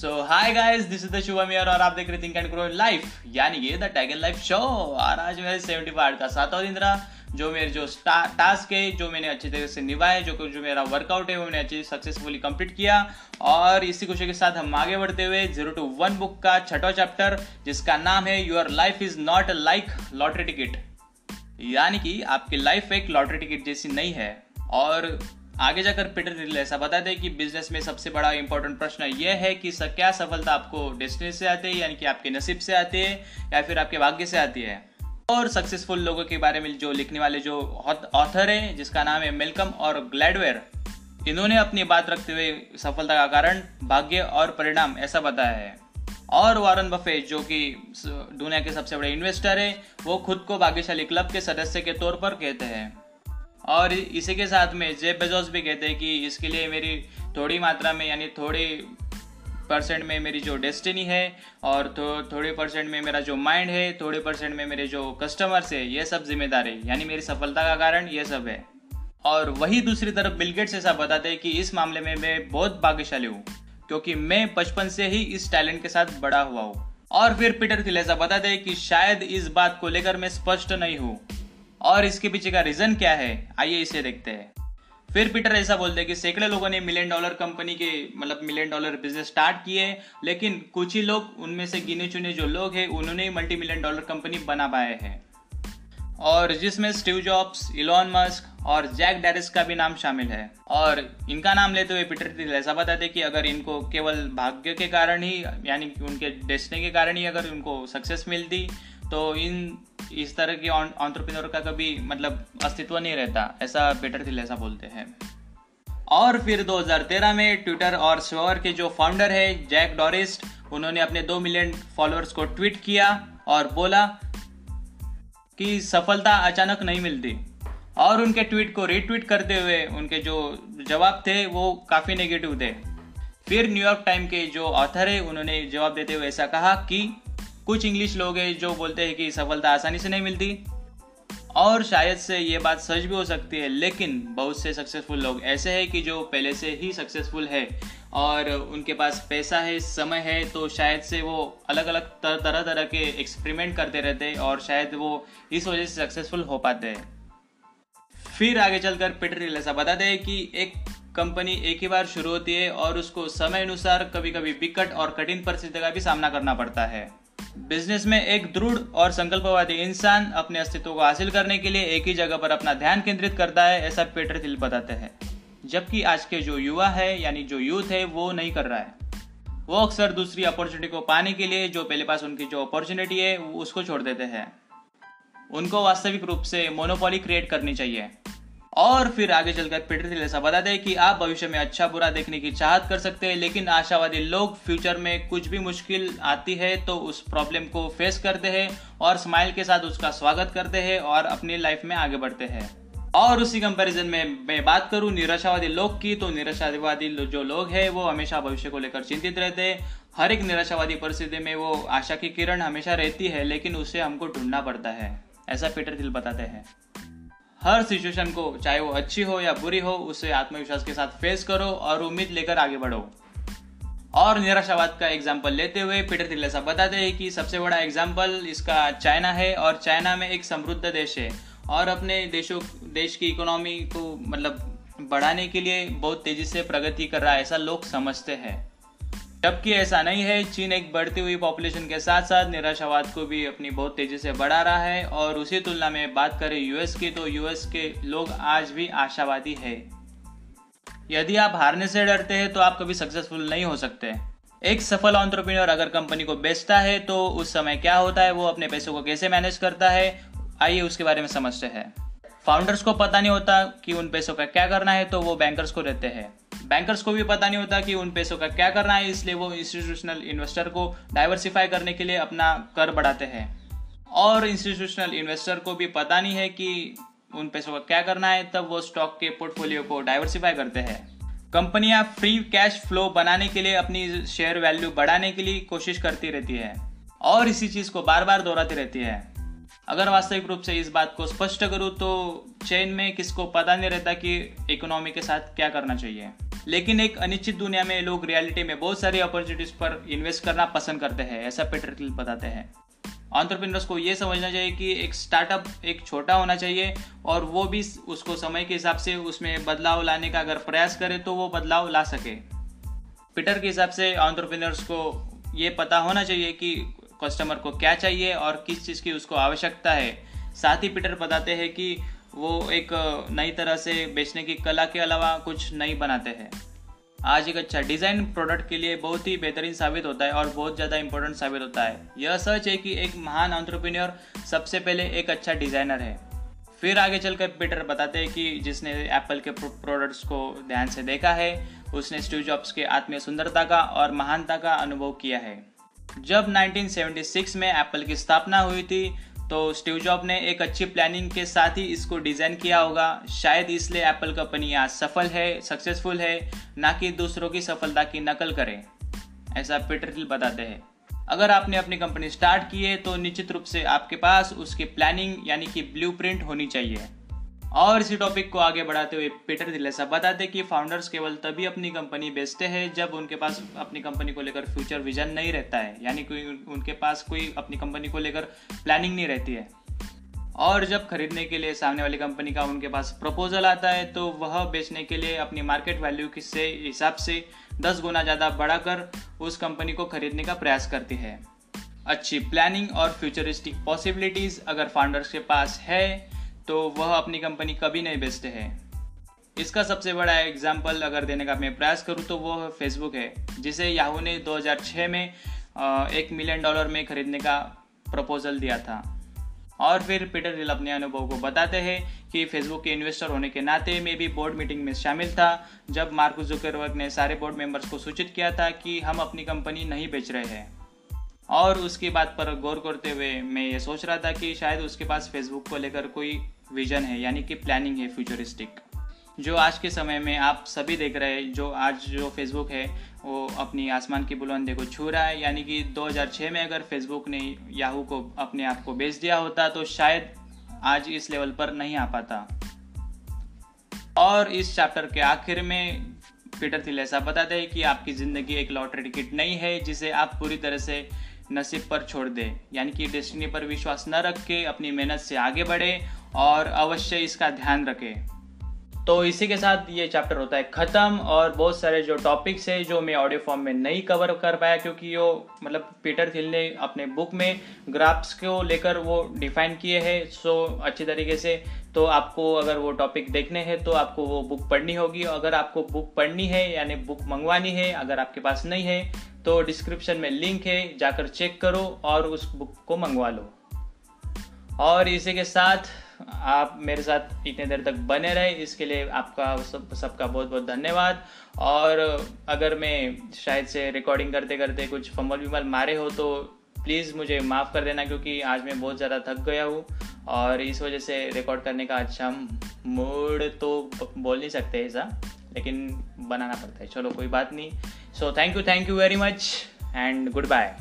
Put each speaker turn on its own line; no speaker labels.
So hi guys this is the Shubham यार और आप देख रहे थिंक एंड ग्रो लाइफ यानी कि the tag in life show और आज मेरे सेवेंटी फाइव का सातवां दिन रहा, जो मेरे जो टास्क है, जो मैंने अच्छी तरह से निभाए, जो जो मेरा वर्कआउट है, वो मैंने अच्छी सक्सेसफुली कंप्लीट किया। और इसी खुशी के साथ हम आगे बढ़ते हुए ज़ीरो टू वन बुक का छठवा चैप्टर जिसका नाम है your life is not like lottery ticket यानी कि आपकी लाइफ एक लॉटरी टिकट जैसी नहीं है। और आगे जाकर पीटर रिल ऐसा बताते हैं कि बिज़नेस में सबसे बड़ा इंपॉर्टेंट प्रश्न यह है कि क्या सफलता आपको डेस्टिनी से आती है, यानी कि आपके नसीब से आती है, या फिर आपके भाग्य से आती है? और सक्सेसफुल लोगों के बारे में जो लिखने वाले जो ऑथर हैं, जिसका नाम है मेलकम और ग्लैडवेयर इन्होंने अपनी बात रखते हुए सफलता का कारण, भाग्य और परिणाम ऐसा बताया है। और वारन बफे जो कि दुनिया के सबसे बड़े इन्वेस्टर है, वो खुद को भाग्यशाली क्लब के सदस्य के तौर पर कहते हैं। और इसी के साथ में जेब बेजोस भी कहते हैं कि इसके लिए मेरी थोड़ी मात्रा में यानी थोड़ी परसेंट में मेरी जो डेस्टिनी है और थो, थोड़ी परसेंट में मेरा जो माइंड है थोड़ी परसेंट में मेरे जो कस्टमर्स है ये सब जिम्मेदार। है यानी मेरी सफलता का कारण ये सब है। और वही दूसरी तरफ़ बिलगेट्स ऐसा बताते हैं कि इस मामले में मैं बहुत भाग्यशाली हूँ क्योंकि मैं बचपन से ही इस टैलेंट के साथ बड़ा हुआ हूँ। और फिर पीटर थिल ऐसा बताते हैं कि शायद इस बात को लेकर मैं स्पष्ट नहीं हूँ। और इसके पीछे का रीजन क्या है? आइए इसे देखते हैं। फिर पीटर ऐसा बोलते हैं कि सैकड़े लोगों ने मिलियन डॉलर कंपनी के मतलब मिलियन डॉलर बिज़नेस स्टार्ट किए लेकिन कुछ ही लोग, उनमें से गिने चुने जो लोग हैं, उन्होंने ही मल्टी मिलियन डॉलर कंपनी बना पाए हैं। और जिसमें स्टीव जॉब्स, इलॉन मस्क और जैक डेरिस का भी नाम शामिल है। और इनका नाम लेते हुए पीटर ऐसा बताते कि अगर इनको केवल भाग्य के कारण ही, यानी उनके डेस्टिनी के कारण ही अगर उनको सक्सेस मिलती तो इन इस तरह की ऑन्टरप्रिनर का कभी मतलब अस्तित्व नहीं रहता, ऐसा बेटर थिल ऐसा बोलते हैं। और फिर 2013 में ट्विटर और स्वर के जो फाउंडर है जैक डॉरिस्ट उन्होंने अपने दो मिलियन फॉलोअर्स को ट्वीट किया और बोला कि सफलता अचानक नहीं मिलती। और उनके ट्वीट को रीट्वीट करते हुए उनके जो जवाब थे, वो काफ़ी नेगेटिव थे। फिर न्यूयॉर्क टाइम के जो ऑथर है, उन्होंने जवाब देते हुए ऐसा कहा कि कुछ इंग्लिश लोग हैं जो बोलते हैं कि सफलता आसानी से नहीं मिलती। और शायद से ये बात सच भी हो सकती है लेकिन बहुत से सक्सेसफुल लोग ऐसे हैं कि जो पहले से ही सक्सेसफुल है और उनके पास पैसा है समय है तो शायद से वो अलग अलग तर, तरह तरह के एक्सपेरिमेंट करते रहते हैं और शायद वो इस वजह से सक्सेसफुल हो पाते हैं। फिर आगे चलकर पीटर ऐसा बताते हैं कि एक कंपनी एक ही बार शुरू होती है और उसको समय अनुसार कभी कभी विकट और कठिन परिस्थिति का भी सामना करना पड़ता है। बिज़नेस में एक दृढ़ और संकल्पवादी इंसान अपने अस्तित्व को हासिल करने के लिए एक ही जगह पर अपना ध्यान केंद्रित करता है, ऐसा पीटर थिल बताते हैं। जबकि आज के जो युवा है, यानी जो यूथ है, वो नहीं कर रहा है। वो अक्सर दूसरी अपॉर्चुनिटी को पाने के लिए, जो पहले पास उनकी जो अपॉर्चुनिटी है, उसको छोड़ देते हैं। उनको वास्तविक रूप से मोनोपोली क्रिएट करनी चाहिए। और फिर आगे चलकर पीटर थिल ऐसा बताते हैं कि आप भविष्य में अच्छा बुरा देखने की चाहत कर सकते हैं, लेकिन आशावादी लोग फ्यूचर में कुछ भी मुश्किल आती है तो उस प्रॉब्लम को फेस करते हैं और स्माइल के साथ उसका स्वागत करते हैं और अपनी लाइफ में आगे बढ़ते हैं। और उसी कंपैरिजन में मैं बात करूँ निराशावादी लोग की तो निराशावादी जो लोग हैं, वो हमेशा भविष्य को लेकर चिंतित रहते हैं। हर एक निराशावादी परिस्थिति में वो आशा की किरण हमेशा रहती है, लेकिन उसे हमको ढूंढना पड़ता है, ऐसा पीटर थिल बताते हैं। हर सिचुएशन को, चाहे वो अच्छी हो या बुरी हो, उसे आत्मविश्वास के साथ फेस करो और उम्मीद लेकर आगे बढ़ो। और निराशावाद का एग्ज़ाम्पल लेते हुए पीटर थिलेसा बताते हैं कि सबसे बड़ा एग्ज़ाम्पल इसका चाइना है और चाइना में एक समृद्ध देश है। और अपने देशों, देश की इकोनॉमी को मतलब बढ़ाने के लिए बहुत तेज़ी से प्रगति कर रहा है, ऐसा लोग समझते हैं। जबकि ऐसा नहीं है, चीन एक बढ़ती हुई पॉपुलेशन के साथ साथ निराशावाद को भी अपनी बहुत तेज़ी से बढ़ा रहा है और उसी तुलना में बात करें यूएस की तो यूएस के लोग आज भी आशावादी है। यदि आप हारने से डरते हैं तो आप कभी सक्सेसफुल नहीं हो सकते। एक सफल ऑन्ट्रप्रीनियर अगर कंपनी को बेचता है तो उस समय क्या होता है, वो अपने पैसों को कैसे मैनेज करता है, आइए उसके बारे में समझते हैं। फाउंडर्स को पता नहीं होता कि उन पैसों का क्या करना है तो वो बैंकर्स को देते हैं। बैंकर्स को भी पता नहीं होता कि उन पैसों का क्या करना है, इसलिए वो इंस्टीट्यूशनल इन्वेस्टर को डाइवर्सिफाई करने के लिए अपना कर बढ़ाते हैं। और इंस्टीट्यूशनल इन्वेस्टर को भी पता नहीं है कि उन पैसों का क्या करना है, तब वो स्टॉक के पोर्टफोलियो को डाइवर्सिफाई करते हैं। कंपनियाँ फ्री कैश फ्लो बनाने के लिए अपनी शेयर वैल्यू बढ़ाने के लिए कोशिश करती रहती है और इसी चीज़ को बार बार दोहराती रहती है। अगर वास्तविक रूप से इस बात को स्पष्ट करूँ तो चेन में किसको पता नहीं रहता कि इकोनॉमी के साथ क्या करना चाहिए। लेकिन एक अनिश्चित दुनिया में लोग रियलिटी में बहुत सारी अपॉर्चुनिटीज़ पर इन्वेस्ट करना पसंद करते हैं, ऐसा पीटर थिल बताते हैं। ऑन्टरप्रिनर्स को ये समझना चाहिए कि एक स्टार्टअप एक छोटा होना चाहिए और वो भी उसको समय के हिसाब से उसमें बदलाव लाने का अगर प्रयास करे तो वो बदलाव ला सके। पीटर के हिसाब से ऑन्टरप्रिनर्स को ये पता होना चाहिए कि कस्टमर को क्या चाहिए और किस चीज़ की उसको आवश्यकता है। साथ ही पीटर बताते हैं कि वो एक नई तरह से बेचने की कला के अलावा कुछ नई बनाते हैं। आज एक अच्छा डिज़ाइन प्रोडक्ट के लिए बहुत ही बेहतरीन साबित होता है और बहुत ज़्यादा इंपॉर्टेंट साबित होता है। यह सच है कि एक महान ऑन्टरप्रीनियर सबसे पहले एक अच्छा डिज़ाइनर है। फिर आगे चलकर पीटर बताते हैं कि जिसने एप्पल के प्रोडक्ट्स को ध्यान से देखा है, उसने स्टीव जॉब्स के आत्मीय सुंदरता का और महानता का अनुभव किया है। जब 1976 में एप्पल की स्थापना हुई थी तो स्टीव जॉब ने एक अच्छी प्लानिंग के साथ ही इसको डिज़ाइन किया होगा। शायद इसलिए एप्पल कंपनी आज सफल है सक्सेसफुल है, ना कि दूसरों की सफलता की नकल करें। ऐसा पीटर बताते हैं। अगर आपने अपनी कंपनी स्टार्ट की है तो निश्चित रूप से आपके पास उसकी प्लानिंग यानी कि ब्लूप्रिंट होनी चाहिए। और इसी टॉपिक को आगे बढ़ाते हुए पीटर दिलेसा बताते कि फाउंडर्स केवल तभी अपनी कंपनी बेचते हैं जब उनके पास अपनी कंपनी को लेकर फ्यूचर विजन नहीं रहता है। यानी कोई उनके पास कोई अपनी कंपनी को लेकर प्लानिंग नहीं रहती है। और जब खरीदने के लिए सामने वाली कंपनी का उनके पास प्रपोजल आता है तो वह बेचने के लिए अपनी मार्केट वैल्यू से हिसाब से दस गुना ज़्यादा बढ़ाकर उस कंपनी को खरीदने का प्रयास करती है। अच्छी प्लानिंग और फ्यूचरिस्टिक पॉसिबिलिटीज़ अगर फाउंडर्स के पास है तो वह अपनी कंपनी कभी नहीं बेचते हैं। इसका सबसे बड़ा एग्ज़ाम्पल अगर देने का मैं प्रयास करूँ तो वो फेसबुक है, जिसे याहू ने 2006 में एक मिलियन डॉलर में खरीदने का प्रपोजल दिया था। और फिर पीटर रिल अपने अनुभव को बताते हैं कि फेसबुक के इन्वेस्टर होने के नाते में भी बोर्ड मीटिंग में शामिल था, जब मार्क जुकरवर्ग ने सारे बोर्ड मेंबर्स को सूचित किया था कि हम अपनी कंपनी नहीं बेच रहे हैं। और उसकी बात पर गौर करते हुए मैं ये सोच रहा था कि शायद उसके पास फेसबुक को लेकर कोई विजन है, यानी कि प्लानिंग है फ्यूचरिस्टिक जो आज के समय में आप सभी देख रहे हैं, जो आज जो फेसबुक है, वो अपनी आसमान की बुलंदी को छू रहा है। यानी कि 2006 में अगर फेसबुक ने याहू को अपने आप को बेच दिया होता तो शायद आज इस लेवल पर नहीं आ पाता। और इस चैप्टर के आखिर में पीटर थिल ऐसा बताते हैं कि आपकी ज़िंदगी एक लॉटरी टिकट नहीं है, जिसे आप पूरी तरह से नसीब पर छोड़ दे। यानी कि डेस्टिनी पर विश्वास न रख के अपनी मेहनत से आगे बढ़े और अवश्य इसका ध्यान रखें। तो इसी के साथ ये चैप्टर होता है ख़त्म और बहुत सारे जो टॉपिक्स है जो मैं ऑडियो फॉर्म में नहीं कवर कर पाया क्योंकि वो मतलब पीटर थिल ने अपने बुक में ग्राफ्स को लेकर वो डिफाइन किए हैं सो अच्छी तरीके से। तो आपको अगर वो टॉपिक देखने हैं तो आपको वो बुक पढ़नी होगी। अगर आपको बुक पढ़नी है, यानी बुक मंगवानी है, अगर आपके पास नहीं है तो डिस्क्रिप्शन में लिंक है, जाकर चेक करो और उस बुक को मंगवा लो। और इसी के साथ आप मेरे साथ इतने देर तक बने रहे, इसके लिए आपका, सब, सबका बहुत बहुत धन्यवाद। और अगर मैं शायद से रिकॉर्डिंग करते करते कुछ फमल विमल मारे हो तो प्लीज़ मुझे माफ़ कर देना, क्योंकि आज मैं बहुत ज़्यादा थक गया हूँ। और इस वजह से रिकॉर्ड करने का अच्छा मूड तो बोल नहीं सकते ऐसा, लेकिन बनाना पड़ता है। चलो, कोई बात नहीं। So thank you thank you very much and goodbye